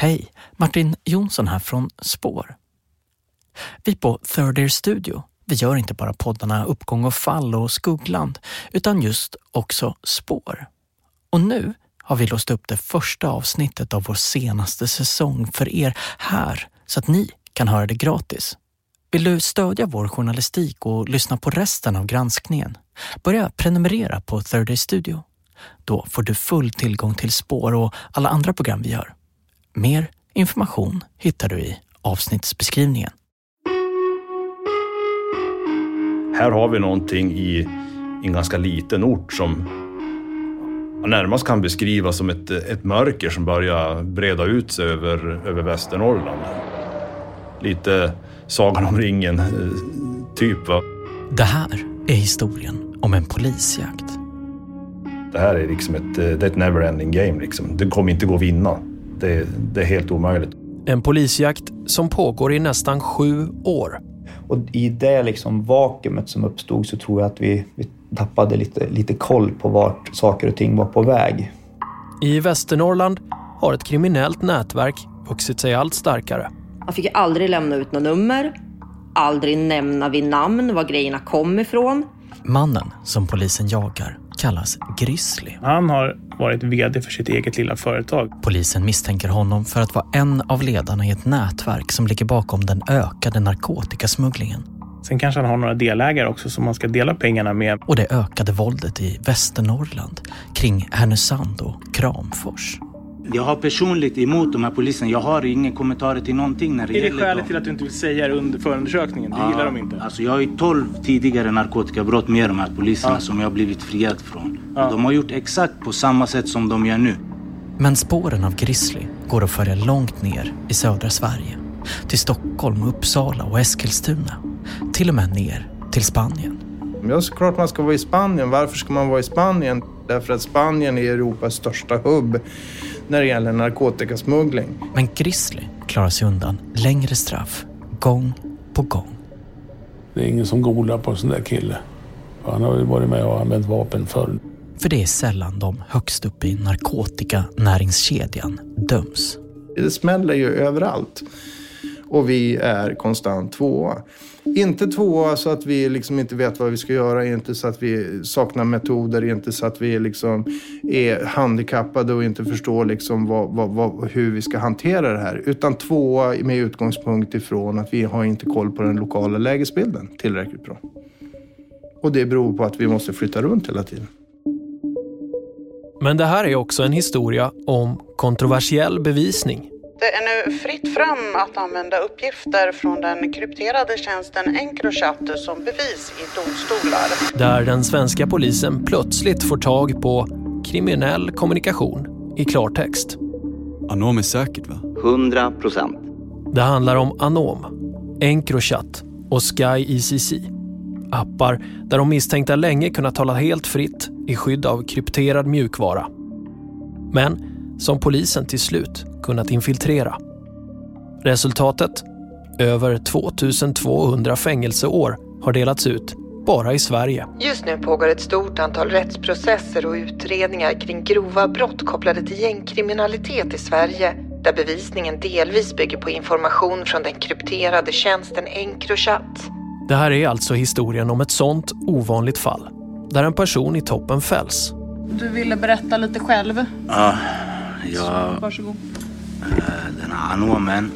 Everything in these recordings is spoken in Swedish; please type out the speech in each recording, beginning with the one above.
Hej, Martin Jonsson här från Spår. Vi på Third Ear Studio, vi gör inte bara poddarna Uppgång och fall och Skuggland, utan just också Spår. Och nu har vi låst upp det första avsnittet av vår senaste säsong för er här, så att ni kan höra det gratis. Vill du stödja vår journalistik och lyssna på resten av granskningen? Börja prenumerera på Third Day Studio. Då får du full tillgång till spår och alla andra program vi gör. Mer information hittar du i avsnittsbeskrivningen. Här har vi någonting i en ganska liten ort som närmast kan beskrivas som ett, ett mörker som börjar breda ut sig över, över Västernorrland. Lite Sagan om ringen, eh, typ. Va? Det här är historien om en polisjakt. Det här är liksom ett, eh, det är ett never ending game. Liksom. Det kommer inte gå att vinna. Det, det är helt omöjligt. En polisjakt som pågår i nästan sju år. Och i det liksom vakuumet som uppstod så tror jag att vi, vi tappade lite, lite koll på vart saker och ting var på väg. I Västernorrland har ett kriminellt nätverk vuxit sig allt starkare. Man fick aldrig lämna ut något nummer, aldrig nämna vid namn var grejerna kom ifrån. Mannen som polisen jagar kallas Grizzly. Han har varit VD för sitt eget lilla företag. Polisen misstänker honom för att vara en av ledarna i ett nätverk som ligger bakom den ökade narkotikasmugglingen. Sen kanske han har några delägare också som man ska dela pengarna med. Och det ökade våldet i Västernorrland kring Härnösand och Kramfors. Jag har personligt emot de här poliserna. Jag har ingen kommentar till någonting när det Är det gäller skälet dem. till att du inte vill säga det under förundersökningen? Du gillar dem inte? Alltså jag har ju 12 tidigare narkotikabrott med de här poliserna Ja. som jag har blivit friad från. Ja. De har gjort exakt på samma sätt som de gör nu. Men spåren av Grizzly går att följa långt ner i södra Sverige. Till Stockholm, Uppsala och Eskilstuna. Till och med ner till Spanien. Ja, såklart man ska vara i Spanien. Varför ska man vara i Spanien? Därför att Spanien är Europas största hubb när det gäller narkotikasmuggling. Men Grizzly klarar sig undan längre straff gång på gång. Det är ingen som golar på en sån där kille. Han har ju varit med och använt vapen förr. För det är sällan de högst upp i narkotikanäringskedjan döms. Det smäller ju överallt. Och vi är konstant tvåa. Inte tvåa så att vi liksom inte vet vad vi ska göra, inte så att vi saknar metoder, inte så att vi liksom är handikappade och inte förstår liksom vad, vad, vad, hur vi ska hantera det här. Utan tvåa med utgångspunkt ifrån att vi har inte koll på den lokala lägesbilden tillräckligt bra. Och det beror på att vi måste flytta runt hela tiden. Men det här är också en historia om kontroversiell bevisning. Det är nu fritt fram att använda uppgifter från den krypterade tjänsten Encrochat som bevis i domstolar. Där den svenska polisen plötsligt får tag på kriminell kommunikation i klartext. Anom är säkert va? 100 procent. Det handlar om Anom, Encrochat och Sky ECC. Appar där de misstänkta länge kunnat tala helt fritt i skydd av krypterad mjukvara. Men som polisen till slut kunnat infiltrera. Resultatet? Över 2200 fängelseår har delats ut bara i Sverige. Just nu pågår ett stort antal rättsprocesser och utredningar kring grova brott kopplade till gängkriminalitet i Sverige där bevisningen delvis bygger på information från den krypterade tjänsten Encrochat. Det här är alltså historien om ett sånt ovanligt fall där en person i toppen fälls. Du ville berätta lite själv. Ja, jag, Varsågod. eh, den här anomen,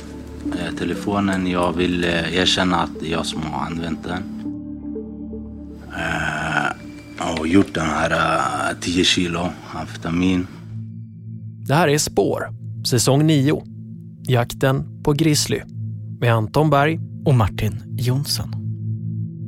eh, telefonen, jag vill eh, erkänna att det är jag som har använt den. Och gjort den här eh, 10 kilo amfetamin. Det här är Spår, säsong 9. Jakten på Grizzly med Anton Berg och Martin Jonsson.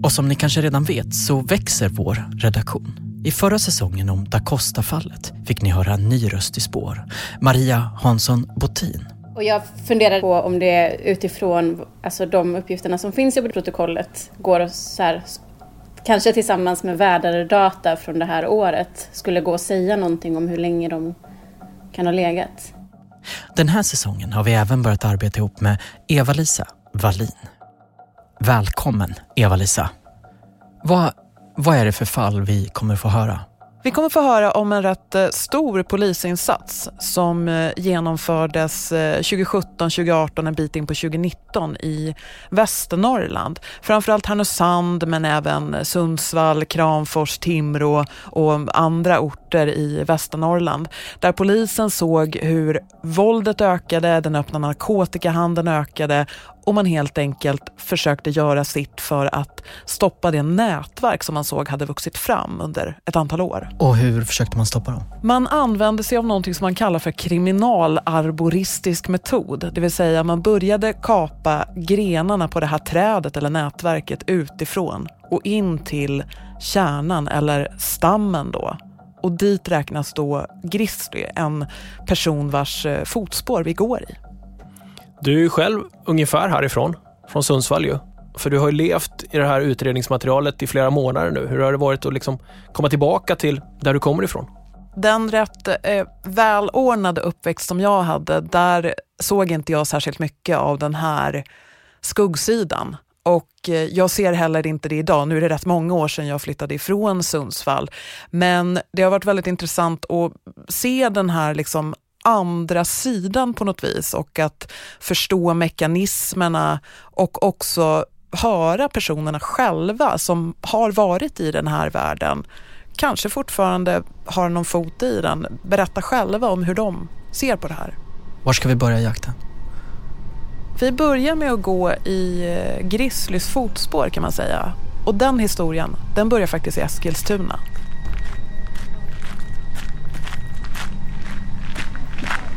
Och som ni kanske redan vet så växer vår redaktion. I förra säsongen om Da Costa-fallet fick ni höra en ny röst i spår. Maria Hansson Botin. Och jag funderar på om det utifrån alltså de uppgifterna som finns i protokollet går att så här, kanske tillsammans med väderdata från det här året skulle gå att säga någonting om hur länge de kan ha legat. Den här säsongen har vi även börjat arbeta ihop med Eva-Lisa Wallin. Välkommen Eva-Lisa. Vad, vad är det för fall vi kommer få höra? Vi kommer få höra om en rätt eh, stor polisinsats som eh, genomfördes eh, 2017, 2018, en bit in på 2019 i Västernorrland. Framförallt Härnösand men även Sundsvall, Kramfors, Timrå och andra orter i Västernorrland. Där polisen såg hur våldet ökade, den öppna narkotikahandeln ökade och man helt enkelt försökte göra sitt för att stoppa det nätverk som man såg hade vuxit fram under ett antal år. Och hur försökte man stoppa dem? Man använde sig av någonting som man kallar för kriminalarboristisk metod. Det vill säga man började kapa grenarna på det här trädet eller nätverket utifrån och in till kärnan eller stammen då. Och dit räknas då Grizzly, en person vars eh, fotspår vi går i. Du är ju själv ungefär härifrån, från Sundsvall ju. För du har ju levt i det här utredningsmaterialet i flera månader nu. Hur har det varit att liksom komma tillbaka till där du kommer ifrån? Den rätt eh, välordnade uppväxt som jag hade, där såg inte jag särskilt mycket av den här skuggsidan. Och eh, jag ser heller inte det idag. Nu är det rätt många år sedan jag flyttade ifrån Sundsvall. Men det har varit väldigt intressant att se den här liksom andra sidan på något vis och att förstå mekanismerna och också höra personerna själva som har varit i den här världen, kanske fortfarande har någon fot i den, berätta själva om hur de ser på det här. Var ska vi börja jakten? Vi börjar med att gå i eh, Grizzlys fotspår kan man säga. Och den historien, den börjar faktiskt i Eskilstuna.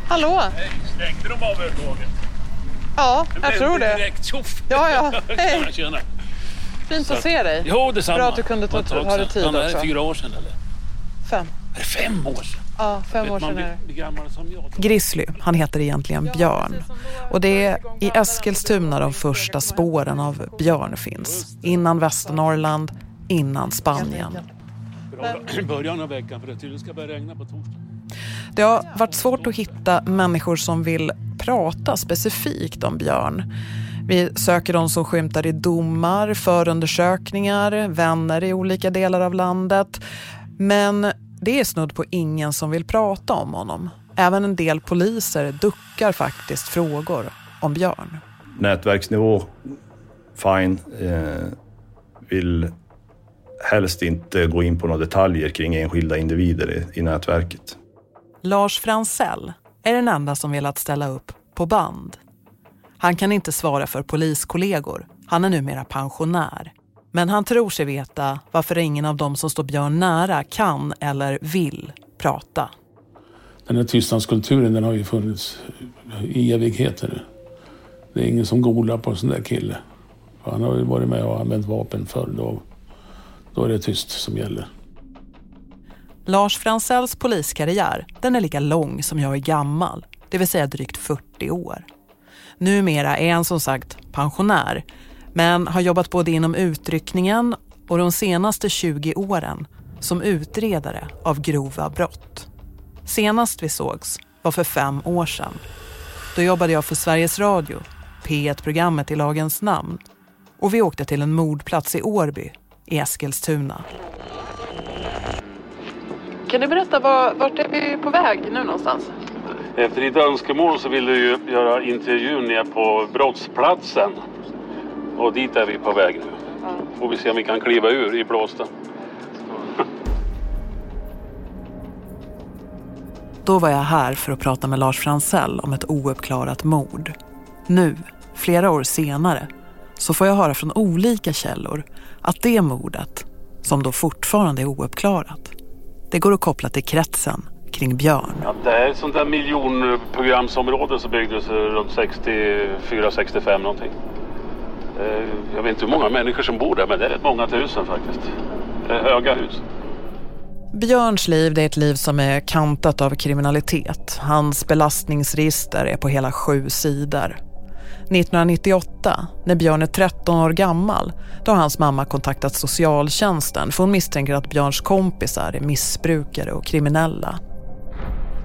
Hallå? Hej, stängde de av er tåget? Ja, jag tror det. direkt tjoff. Ja, ja. Hej. Tjena. Fint att se dig. Jo, detsamma. Bra att du kunde ta, ha dig tid också. också. Är det fyra år sedan eller? Fem. Är det fem år sedan? Ja, fem år sedan är det. Grizzly, han heter egentligen Björn. Och det är i Eskilstuna de första spåren av björn finns. Innan Västernorrland, innan Spanien. Bra, Början av veckan, för det tydligen ska börja regna på torsdag. Det har varit svårt att hitta människor som vill prata specifikt om björn. Vi söker de som skymtar i domar, förundersökningar, vänner i olika delar av landet. Men det är snudd på ingen som vill prata om honom. Även en del poliser duckar faktiskt frågor om Björn. Nätverksnivå, fine. Eh, vill helst inte gå in på några detaljer kring enskilda individer i, i nätverket. Lars Fransell är den enda som velat ställa upp på band. Han kan inte svara för poliskollegor. Han är numera pensionär. Men han tror sig veta varför ingen av dem som står Björn nära kan eller vill prata. Den här tystnadskulturen den har ju funnits i evigheter. Det är ingen som golar på en sån där kille. Han har ju varit med och använt vapen förr. Då, då är det tyst som gäller. Lars Fransells poliskarriär den är lika lång som jag är gammal, det vill säga drygt 40 år. Numera är han som sagt pensionär, men har jobbat både inom utryckningen och de senaste 20 åren som utredare av grova brott. Senast vi sågs var för fem år sedan. Då jobbade jag för Sveriges Radio, P1-programmet i lagens namn. Och vi åkte till en mordplats i Årby i Eskilstuna. Kan du berätta var, vart är vi på väg nu någonstans? Efter ditt önskemål så vill du ju göra intervjun ner på brottsplatsen. Och dit är vi på väg nu. Får vi se om vi kan kliva ur i blåsten. Då var jag här för att prata med Lars Fransell om ett ouppklarat mord. Nu, flera år senare, så får jag höra från olika källor att det mordet, som då fortfarande är ouppklarat, det går att koppla till kretsen kring Björn. Ja, det är ett sånt där miljonprogramsområde som byggdes runt 64-65 någonting. Eh, Jag vet inte hur många människor som bor där men det är rätt många tusen faktiskt. Höga hus. Björns liv det är ett liv som är kantat av kriminalitet. Hans belastningsregister är på hela sju sidor. 1998, när Björn är 13 år gammal, då har hans mamma kontaktat socialtjänsten för hon misstänker att Björns kompisar är missbrukare och kriminella.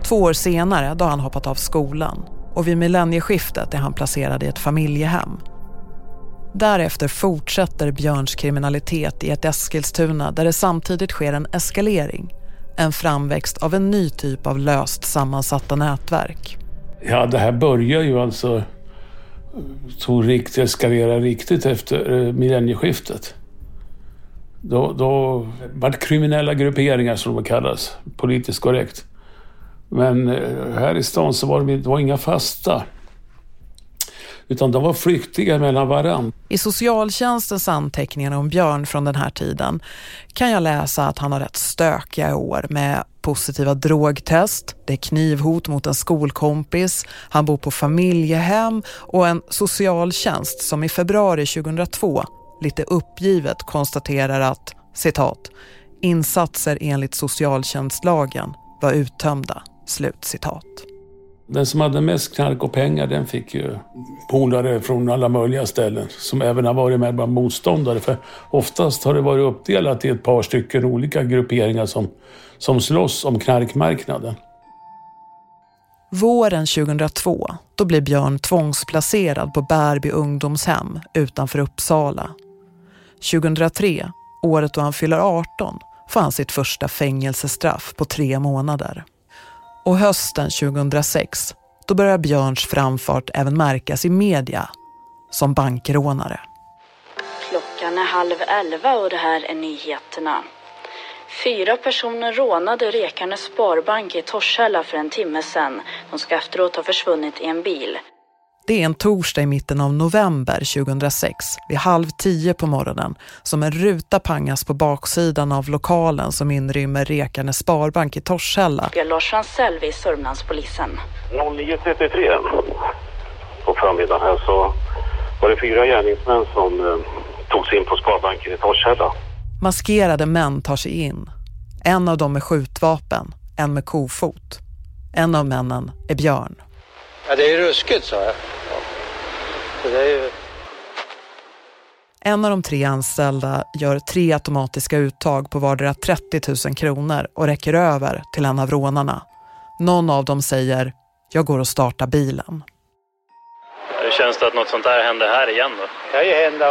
Två år senare då har han hoppat av skolan och vid millennieskiftet är han placerad i ett familjehem. Därefter fortsätter Björns kriminalitet i ett Eskilstuna där det samtidigt sker en eskalering en framväxt av en ny typ av löst sammansatta nätverk. Ja, det här börjar ju alltså tog riktigt, eskalera riktigt efter eh, millennieskiftet. Då, då var det kriminella grupperingar som de kallas, politiskt korrekt. Men eh, här i stan så var det, det var inga fasta. Utan de var flyktiga mellan varann. I socialtjänstens anteckningar om Björn från den här tiden kan jag läsa att han har rätt stökiga år med positiva drogtest, det är knivhot mot en skolkompis, han bor på familjehem och en socialtjänst som i februari 2002 lite uppgivet konstaterar att, citat, insatser enligt socialtjänstlagen var uttömda, slut citat. Den som hade mest knark och pengar den fick ju polare från alla möjliga ställen som även har varit med bland motståndare. För oftast har det varit uppdelat i ett par stycken olika grupperingar som, som slåss om knarkmarknaden. Våren 2002 då blir Björn tvångsplacerad på Bärby ungdomshem utanför Uppsala. 2003, året då han fyller 18, får han sitt första fängelsestraff på tre månader. Och hösten 2006, då börjar Björns framfart även märkas i media som bankrånare. Klockan är halv elva och det här är nyheterna. Fyra personer rånade Rekarnes Sparbank i Torshälla för en timme sedan. De ska efteråt ha försvunnit i en bil. Det är en torsdag i mitten av november 2006 vid halv tio på morgonen som en ruta pangas på baksidan av lokalen som inrymmer Rekarne Sparbank i Torshälla. Det är Lars Fransell vid Sörmlandspolisen. 09.33 på förmiddagen här så var det fyra gärningsmän som eh, tog sig in på Sparbanken i Torshälla. Maskerade män tar sig in. En av dem med skjutvapen, en med kofot. En av männen är Björn. Ja, det är ruskigt, sa jag. Så det är ju... En av de tre anställda gör tre automatiska uttag på vardera 30 000 kronor och räcker över till en av rånarna. Någon av dem säger, jag går och startar bilen. Hur känns det att något sånt där händer här igen då? Det kan ju hända.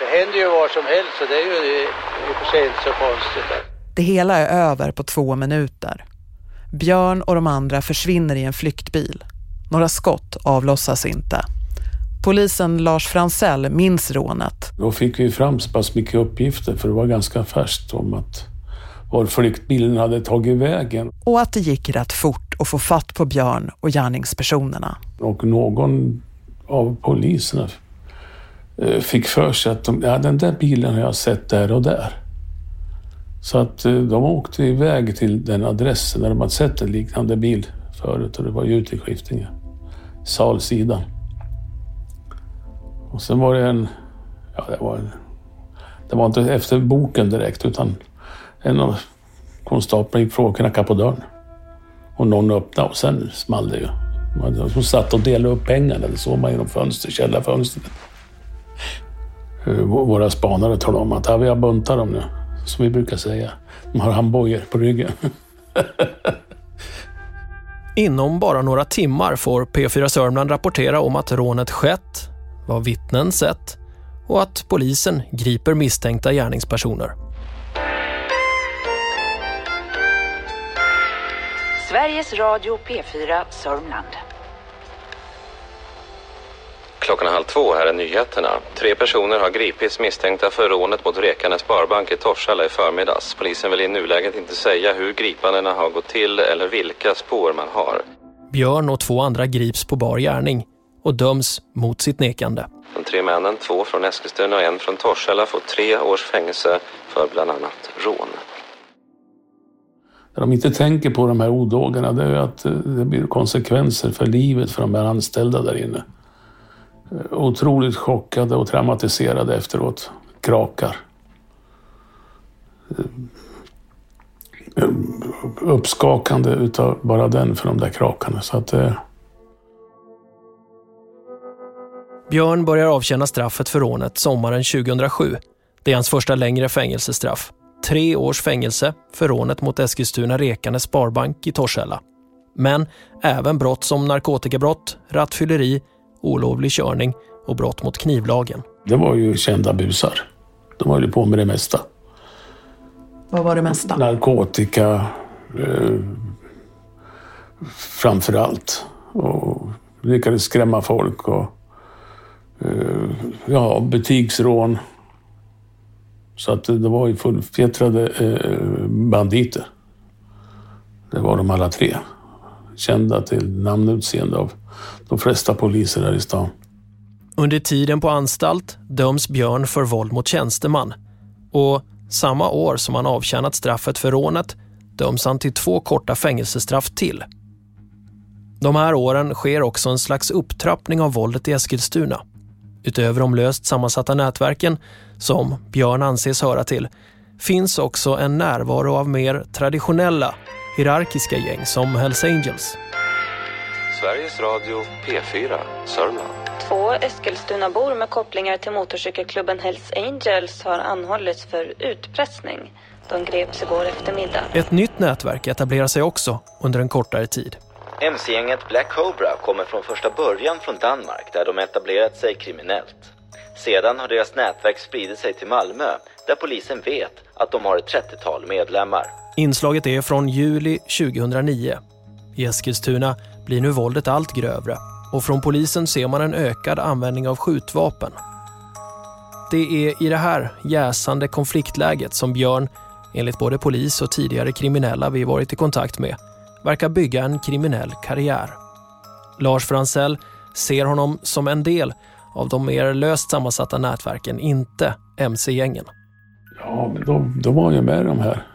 Det händer ju var som helst så det är ju i och för sig inte så konstigt. Det hela är över på två minuter. Björn och de andra försvinner i en flyktbil. Några skott avlossas inte. Polisen Lars Fransell minns rånet. Då fick vi fram så pass mycket uppgifter, för det var ganska färskt, om att var flyktbilen hade tagit vägen. Och att det gick rätt fort att få fatt på Björn och gärningspersonerna. Och någon av poliserna eh, fick för sig att de, ja, den där bilen har jag sett där och där. Så att eh, de åkte iväg till den adressen där de hade sett en liknande bil förut och det var ju ute i Skiftinge. Salsidan. Och sen var det en... Ja, det var, det var inte efter boken direkt utan en av konstaplarna gick för att på dörren. Och någon öppnade och sen small det ju. De satt och delade upp pengarna. Det såg man genom fönstret. källarfönstret. Våra spanare talade om att här, vi har buntat dem nu, som vi brukar säga. De har handbojor på ryggen. Inom bara några timmar får P4 Sörmland rapportera om att rånet skett, vad vittnen sett och att polisen griper misstänkta gärningspersoner. Sveriges Radio P4 Sörmland. Klockan är halv två, här är nyheterna. Tre personer har gripits misstänkta för rånet mot Rekarne Sparbank i Torshälla i förmiddags. Polisen vill i nuläget inte säga hur gripandena har gått till eller vilka spår man har. Björn och två andra grips på bar gärning och döms mot sitt nekande. De tre männen, två från Eskilstuna och en från Torshälla, får tre års fängelse för bland annat rån. När de inte tänker på de här odågarna, det är att det blir konsekvenser för livet för de här anställda där inne. Otroligt chockade och traumatiserade efteråt. Krakar. Uppskakande utav bara den för de där krakarna. Så att, eh... Björn börjar avtjäna straffet för rånet sommaren 2007. Det är hans första längre fängelsestraff. Tre års fängelse för rånet mot Eskilstuna Rekane Sparbank i Torshälla. Men även brott som narkotikabrott, rattfylleri, olovlig körning och brott mot knivlagen. Det var ju kända busar. De höll på med det mesta. Vad var det mesta? Narkotika, eh, framför allt. Och lyckades skrämma folk och Eh, ja, butiksrån. Så att det var ju fullfjättrade eh, banditer. Det var de alla tre. Kända till namnutseende av de flesta poliser här i stan. Under tiden på anstalt döms Björn för våld mot tjänsteman och samma år som han avtjänat straffet för rånet döms han till två korta fängelsestraff till. De här åren sker också en slags upptrappning av våldet i Eskilstuna. Utöver de löst sammansatta nätverken, som Björn anses höra till, finns också en närvaro av mer traditionella, hierarkiska gäng som Hells Angels. Sveriges Radio P4, Sörmland. Två Eskilstunabor med kopplingar till motorcykelklubben Hells Angels har anhållits för utpressning. De greps igår eftermiddag. Ett nytt nätverk etablerar sig också under en kortare tid. MC-gänget Black Cobra kommer från första början från Danmark där de etablerat sig kriminellt. Sedan har deras nätverk spridit sig till Malmö där polisen vet att de har ett 30-tal medlemmar. Inslaget är från juli 2009. I Eskilstuna blir nu våldet allt grövre och från polisen ser man en ökad användning av skjutvapen. Det är i det här jäsande konfliktläget som Björn, enligt både polis och tidigare kriminella vi varit i kontakt med, verkar bygga en kriminell karriär. Lars Fransell ser honom som en del av de mer löst sammansatta nätverken, inte mc-gängen. Ja, men då, då var jag med i de här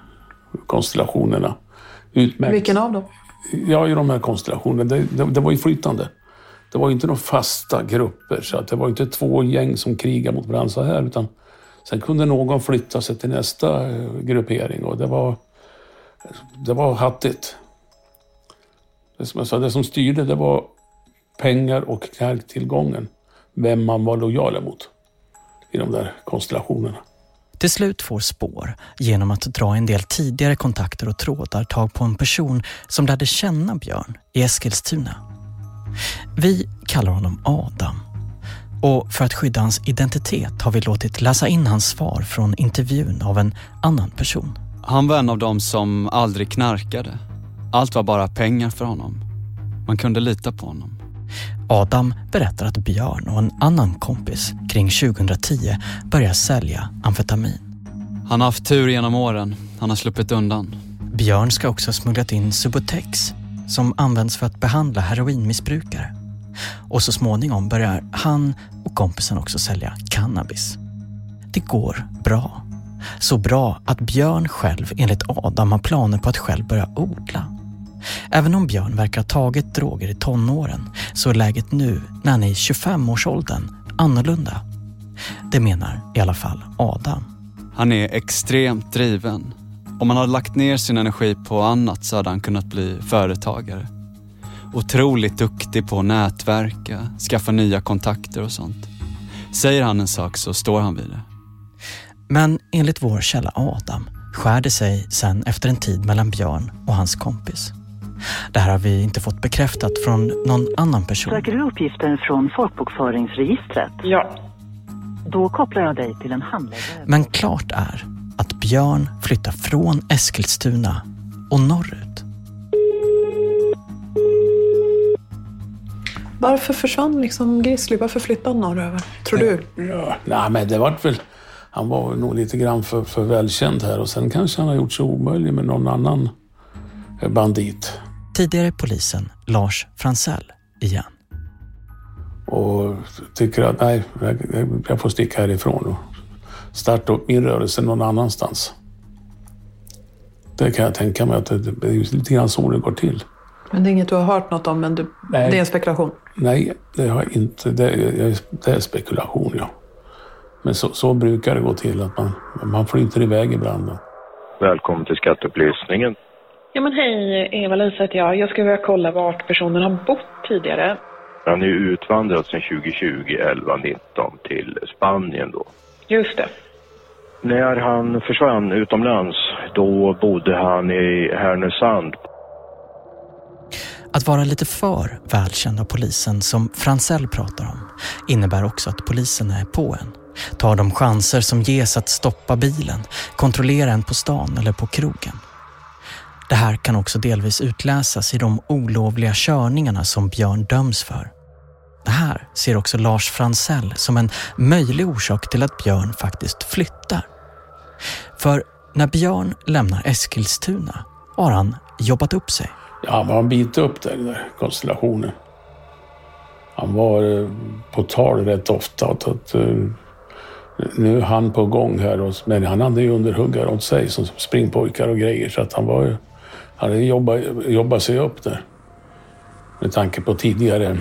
konstellationerna. Utmärkt. Vilken av dem? Ja, i de här konstellationerna. Det, det, det var ju flytande. Det var inte några fasta grupper, så att det var inte två gäng som krigade mot varandra så här, utan sen kunde någon flytta sig till nästa eh, gruppering och det var, det var hattigt. Det som, jag sa, det som styrde det var pengar och knarktillgången. Vem man var lojal mot i de där konstellationerna. Till slut får Spår, genom att dra en del tidigare kontakter och trådar, tag på en person som lärde känna Björn i Eskilstuna. Vi kallar honom Adam. Och för att skydda hans identitet har vi låtit läsa in hans svar från intervjun av en annan person. Han var en av dem som aldrig knarkade. Allt var bara pengar för honom. Man kunde lita på honom. Adam berättar att Björn och en annan kompis kring 2010 börjar sälja amfetamin. Han har haft tur genom åren. Han har sluppit undan. Björn ska också ha smugglat in Subutex som används för att behandla heroinmissbrukare. Och så småningom börjar han och kompisen också sälja cannabis. Det går bra. Så bra att Björn själv enligt Adam har planer på att själv börja odla. Även om Björn verkar ha tagit droger i tonåren så är läget nu, när han är i 25-årsåldern, annorlunda. Det menar i alla fall Adam. Han är extremt driven. Om han hade lagt ner sin energi på annat så hade han kunnat bli företagare. Otroligt duktig på att nätverka, skaffa nya kontakter och sånt. Säger han en sak så står han vid det. Men enligt vår källa Adam skär det sig sen efter en tid mellan Björn och hans kompis. Det här har vi inte fått bekräftat från någon annan person. Söker du uppgifter från folkbokföringsregistret? Ja. Då kopplar jag dig till en handläggare. Men klart är att Björn flyttar från Eskilstuna och norrut. Varför försvann liksom Grizzly? Varför flyttade han norröver? Tror du? Ja, nej, men det var väl... Han var nog lite grann för, för välkänd här och sen kanske han har gjort sig omöjlig med någon annan bandit. Tidigare polisen Lars Fransell igen. Och tycker att nej, jag, får sticka härifrån och starta upp min rörelse någon annanstans. Det kan jag tänka mig att det, är lite grann så det går till. Men det är inget du har hört något om, men du, det är en spekulation? Nej, det har jag inte. Det är, det är spekulation, ja. Men så, så, brukar det gå till, att man, man flyter iväg ibland. Välkommen till skatteupplysningen. Ja men hej, Eva-Lisa heter jag. Jag skulle vilja kolla vart personen har bott tidigare. Han är ju utvandrat sedan 2020, 11, 19 till Spanien då. Just det. När han försvann utomlands, då bodde han i Härnösand. Att vara lite för välkänd av polisen som Fransell pratar om innebär också att polisen är på en. Tar de chanser som ges att stoppa bilen, kontrollera en på stan eller på krogen. Det här kan också delvis utläsas i de olovliga körningarna som Björn döms för. Det här ser också Lars Fransell som en möjlig orsak till att Björn faktiskt flyttar. För när Björn lämnar Eskilstuna har han jobbat upp sig. Ja, han var en bit upp där, i den där konstellationen. Han var eh, på tal rätt ofta. Att, eh, nu är han på gång här. Men han hade ju underhuggare åt sig som springpojkar och grejer. Så att han var ju hade jobbat, jobbat sig upp där. Med tanke på tidigare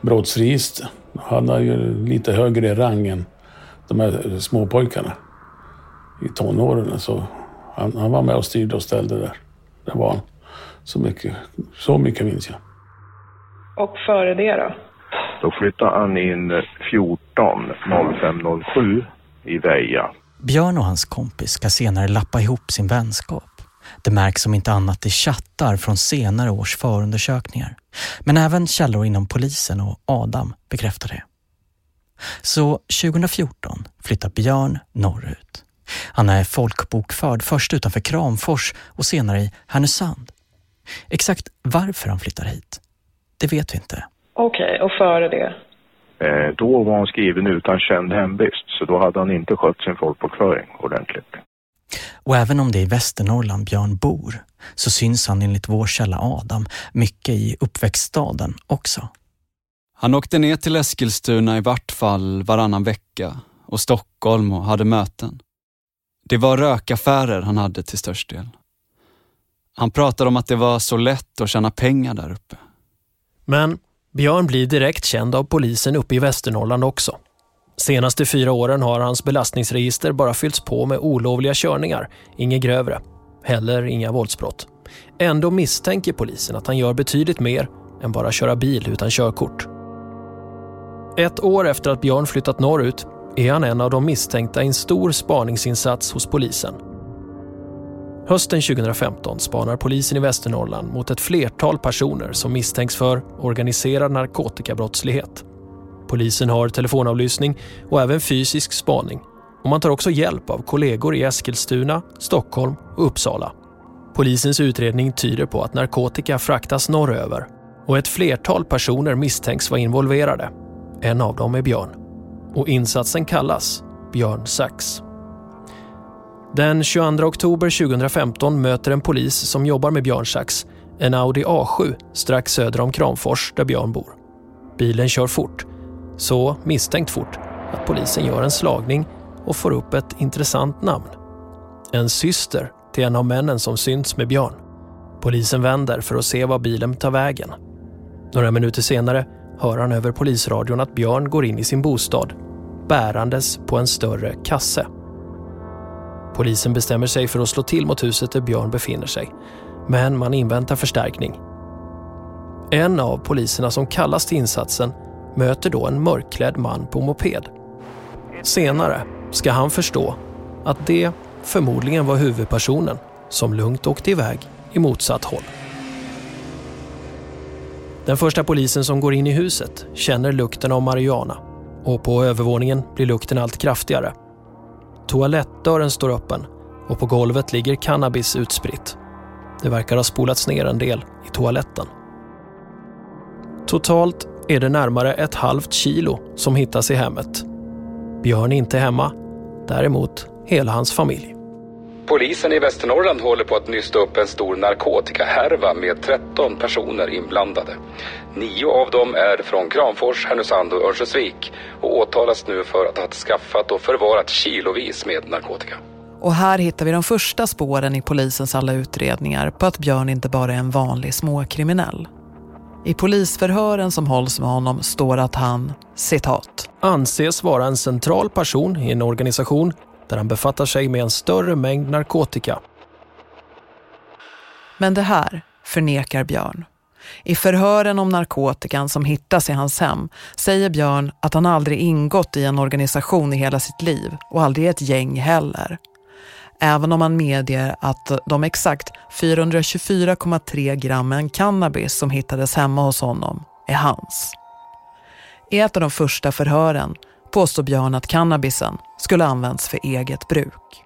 brottsregister. Han hade ju lite högre rang än de här småpojkarna i tonåren. Så han, han var med och styrde och ställde där. Det var han. Så mycket, så mycket minns jag. Och före det då? Då flyttade han in 14.05.07 i Väja. Björn och hans kompis ska senare lappa ihop sin vänskap. Det märks som inte annat i chattar från senare års förundersökningar. Men även källor inom polisen och Adam bekräftar det. Så 2014 flyttar Björn norrut. Han är folkbokförd först utanför Kramfors och senare i Härnösand. Exakt varför han flyttar hit, det vet vi inte. Okej, okay, och före det? Eh, då var han skriven utan känd hemvist, så då hade han inte skött sin folkbokföring ordentligt. Och även om det är i Västernorrland Björn bor så syns han enligt vår källa Adam mycket i uppväxtstaden också. Han åkte ner till Eskilstuna i vart fall varannan vecka och Stockholm och hade möten. Det var rökaffärer han hade till störst del. Han pratade om att det var så lätt att tjäna pengar där uppe. Men Björn blir direkt känd av polisen uppe i Västernorrland också. Senaste fyra åren har hans belastningsregister bara fyllts på med olovliga körningar, inget grövre. Heller inga våldsbrott. Ändå misstänker polisen att han gör betydligt mer än bara köra bil utan körkort. Ett år efter att Björn flyttat norrut är han en av de misstänkta i en stor spaningsinsats hos polisen. Hösten 2015 spanar polisen i Västernorrland mot ett flertal personer som misstänks för organiserad narkotikabrottslighet. Polisen har telefonavlyssning och även fysisk spaning. Och man tar också hjälp av kollegor i Eskilstuna, Stockholm och Uppsala. Polisens utredning tyder på att narkotika fraktas norröver och ett flertal personer misstänks vara involverade. En av dem är Björn. Och insatsen kallas Björn Sax. Den 22 oktober 2015 möter en polis som jobbar med Björn Sax en Audi A7 strax söder om Kramfors där Björn bor. Bilen kör fort så misstänkt fort att polisen gör en slagning och får upp ett intressant namn. En syster till en av männen som synts med Björn. Polisen vänder för att se var bilen tar vägen. Några minuter senare hör han över polisradion att Björn går in i sin bostad bärandes på en större kasse. Polisen bestämmer sig för att slå till mot huset där Björn befinner sig. Men man inväntar förstärkning. En av poliserna som kallas till insatsen möter då en mörkklädd man på moped. Senare ska han förstå att det förmodligen var huvudpersonen som lugnt åkte iväg i motsatt håll. Den första polisen som går in i huset känner lukten av marijuana och på övervåningen blir lukten allt kraftigare. Toalettdörren står öppen och på golvet ligger cannabis utspritt. Det verkar ha spolats ner en del i toaletten. Totalt är det närmare ett halvt kilo som hittas i hemmet. Björn är inte hemma, däremot hela hans familj. Polisen i Västernorrland håller på att nysta upp en stor narkotikahärva med 13 personer inblandade. Nio av dem är från Kramfors, Härnösand och Örnsköldsvik och åtalas nu för att ha skaffat och förvarat kilovis med narkotika. Och här hittar vi de första spåren i polisens alla utredningar på att Björn inte bara är en vanlig småkriminell. I polisförhören som hålls med honom står att han, citat, anses vara en central person i en organisation där han befattar sig med en större mängd narkotika. Men det här förnekar Björn. I förhören om narkotikan som hittas i hans hem säger Björn att han aldrig ingått i en organisation i hela sitt liv och aldrig i ett gäng heller även om han medger att de exakt 424,3 grammen cannabis som hittades hemma hos honom är hans. I ett av de första förhören påstår Björn att cannabisen skulle använts för eget bruk.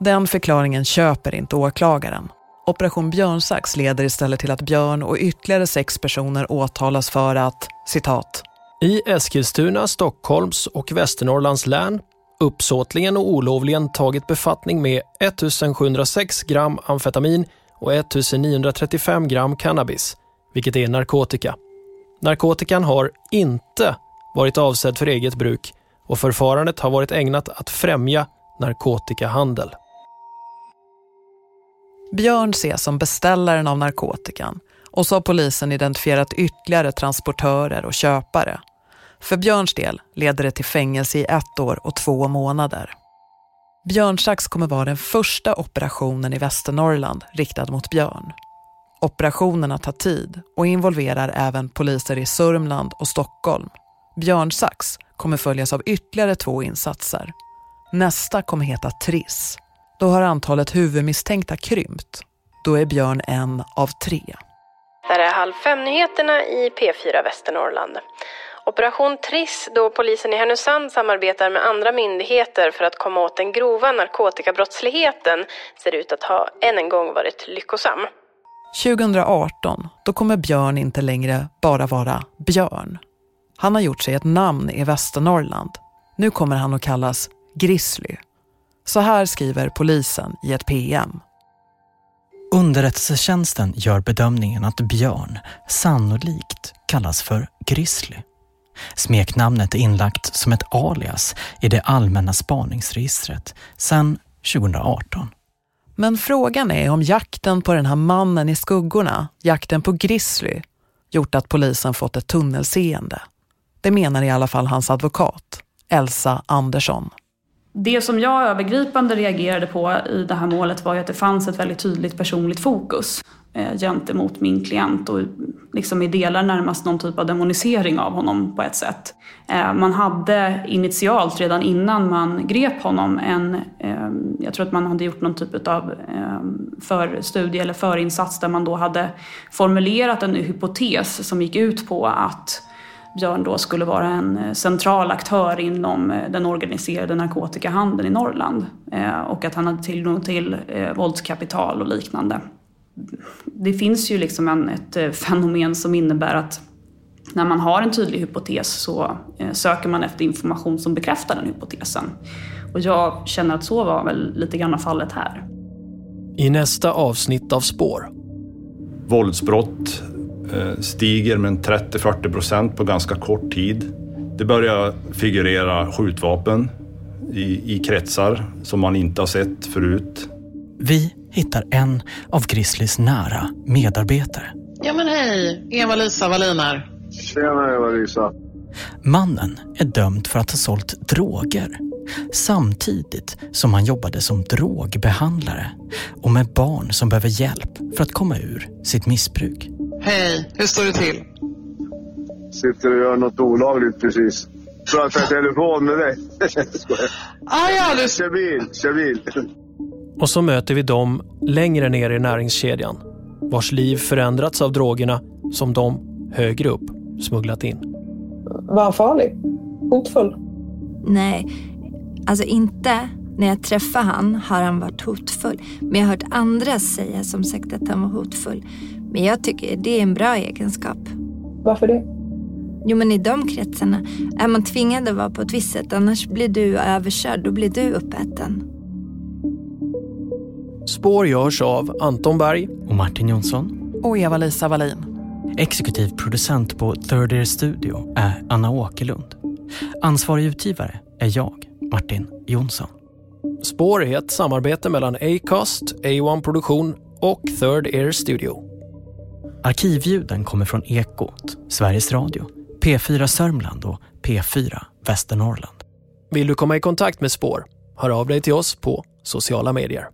Den förklaringen köper inte åklagaren. Operation Björnsax leder istället till att Björn och ytterligare sex personer åtalas för att, citat, i Eskilstuna, Stockholms och Västernorrlands län uppsåtligen och olovligen tagit befattning med 1706 gram amfetamin och 1935 gram cannabis, vilket är narkotika. Narkotikan har inte varit avsedd för eget bruk och förfarandet har varit ägnat att främja narkotikahandel. Björn ses som beställaren av narkotikan och så har polisen identifierat ytterligare transportörer och köpare. För Björns del leder det till fängelse i ett år och två månader. Björnsax kommer vara den första operationen i Västernorrland riktad mot björn. Operationerna tar tid och involverar även poliser i Sörmland och Stockholm. Björnsax kommer följas av ytterligare två insatser. Nästa kommer heta Triss. Då har antalet huvudmisstänkta krympt. Då är Björn en av tre. Där är Halv fem-nyheterna i P4 Västernorrland. Operation Triss, då polisen i Härnösand samarbetar med andra myndigheter för att komma åt den grova narkotikabrottsligheten, ser ut att ha än en gång varit lyckosam. 2018, då kommer Björn inte längre bara vara Björn. Han har gjort sig ett namn i Västernorrland. Nu kommer han att kallas Grizzly. Så här skriver polisen i ett PM. Underrättelsetjänsten gör bedömningen att Björn sannolikt kallas för Grizzly. Smeknamnet är inlagt som ett alias i det allmänna spaningsregistret sedan 2018. Men frågan är om jakten på den här mannen i skuggorna, jakten på Grizzly, gjort att polisen fått ett tunnelseende. Det menar i alla fall hans advokat, Elsa Andersson. Det som jag övergripande reagerade på i det här målet var ju att det fanns ett väldigt tydligt personligt fokus eh, gentemot min klient och liksom i delar närmast någon typ av demonisering av honom på ett sätt. Eh, man hade initialt, redan innan man grep honom, en, eh, jag tror att man hade gjort någon typ av förstudie eller förinsats där man då hade formulerat en hypotes som gick ut på att Björn då skulle vara en eh, central aktör inom eh, den organiserade narkotikahandeln i Norrland eh, och att han hade tillgång till våldskapital och liknande. Det finns ju liksom en, ett fenomen som innebär att när man har en tydlig hypotes så söker man efter information som bekräftar den hypotesen. Och jag känner att så var väl lite grann fallet här. I nästa avsnitt av Spår. Våldsbrott stiger med 30-40 procent på ganska kort tid. Det börjar figurera skjutvapen i, i kretsar som man inte har sett förut. Vi hittar en av Grizzlys nära medarbetare. Ja men hej, Eva-Lisa Wallin här. Tjena Eva-Lisa. Mannen är dömd för att ha sålt droger samtidigt som han jobbade som drogbehandlare och med barn som behöver hjälp för att komma ur sitt missbruk. Hej, hur står det till? Sitter och gör något olagligt precis. Pratar telefon med dig. ah, ja, du... Kör bil, kör bil. Och så möter vi dem längre ner i näringskedjan vars liv förändrats av drogerna som de högre upp smugglat in. Var han farlig? Hotfull? Nej, alltså inte när jag träffade han har han varit hotfull. Men jag har hört andra säga som sagt att han var hotfull. Men jag tycker det är en bra egenskap. Varför det? Jo men i de kretsarna är man tvingad att vara på ett visst sätt. Annars blir du överkörd, då blir du uppäten. Spår görs av Anton Berg och Martin Jonsson och Eva-Lisa Wallin. Exekutiv producent på Third Ear Studio är Anna Åkerlund. Ansvarig utgivare är jag, Martin Jonsson. Spår är ett samarbete mellan Acast, A1 Produktion och Third Ear Studio. Arkivljuden kommer från Ekot, Sveriges Radio, P4 Sörmland och P4 Västernorrland. Vill du komma i kontakt med Spår? Hör av dig till oss på sociala medier.